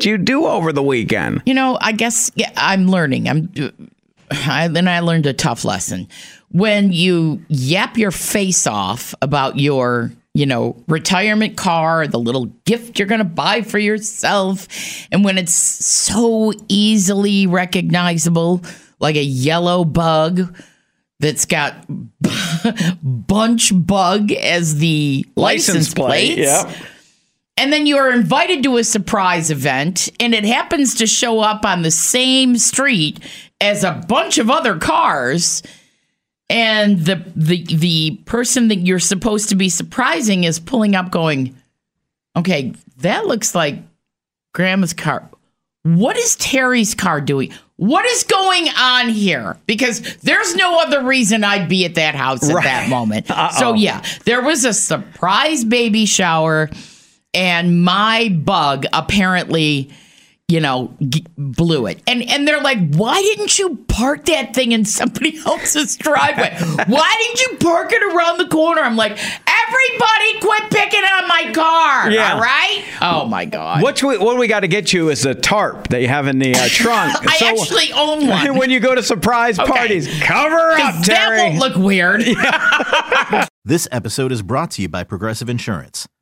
did you do over the weekend? You know, I guess yeah, I'm learning. I'm I, then I learned a tough lesson. When you yap your face off about your, you know, retirement car, the little gift you're going to buy for yourself, and when it's so easily recognizable, like a yellow bug that's got punch bug as the license, plate. Yep. And then you're invited to a surprise event, and it happens to show up on the same street as a bunch of other cars. And the the the person that you're supposed to be surprising is pulling up, going, "Okay, that looks like Grandma's car. What is Terry's car doing? What is going on here? Because there's no other reason I'd be at that house at that moment. So yeah, there was a surprise baby shower, and my bug apparently, you know, g- blew it. And and they're like, why didn't you park that thing in somebody else's driveway? why didn't you park it around the corner? I'm like, everybody, quit picking on my car. Yeah. All right. Oh my god. What we, what we got to get you is a tarp that you have in the uh, trunk. I actually own one. when you go to surprise Okay. parties, cover up, 'Cause that won't look weird. This episode is brought to you by Progressive Insurance.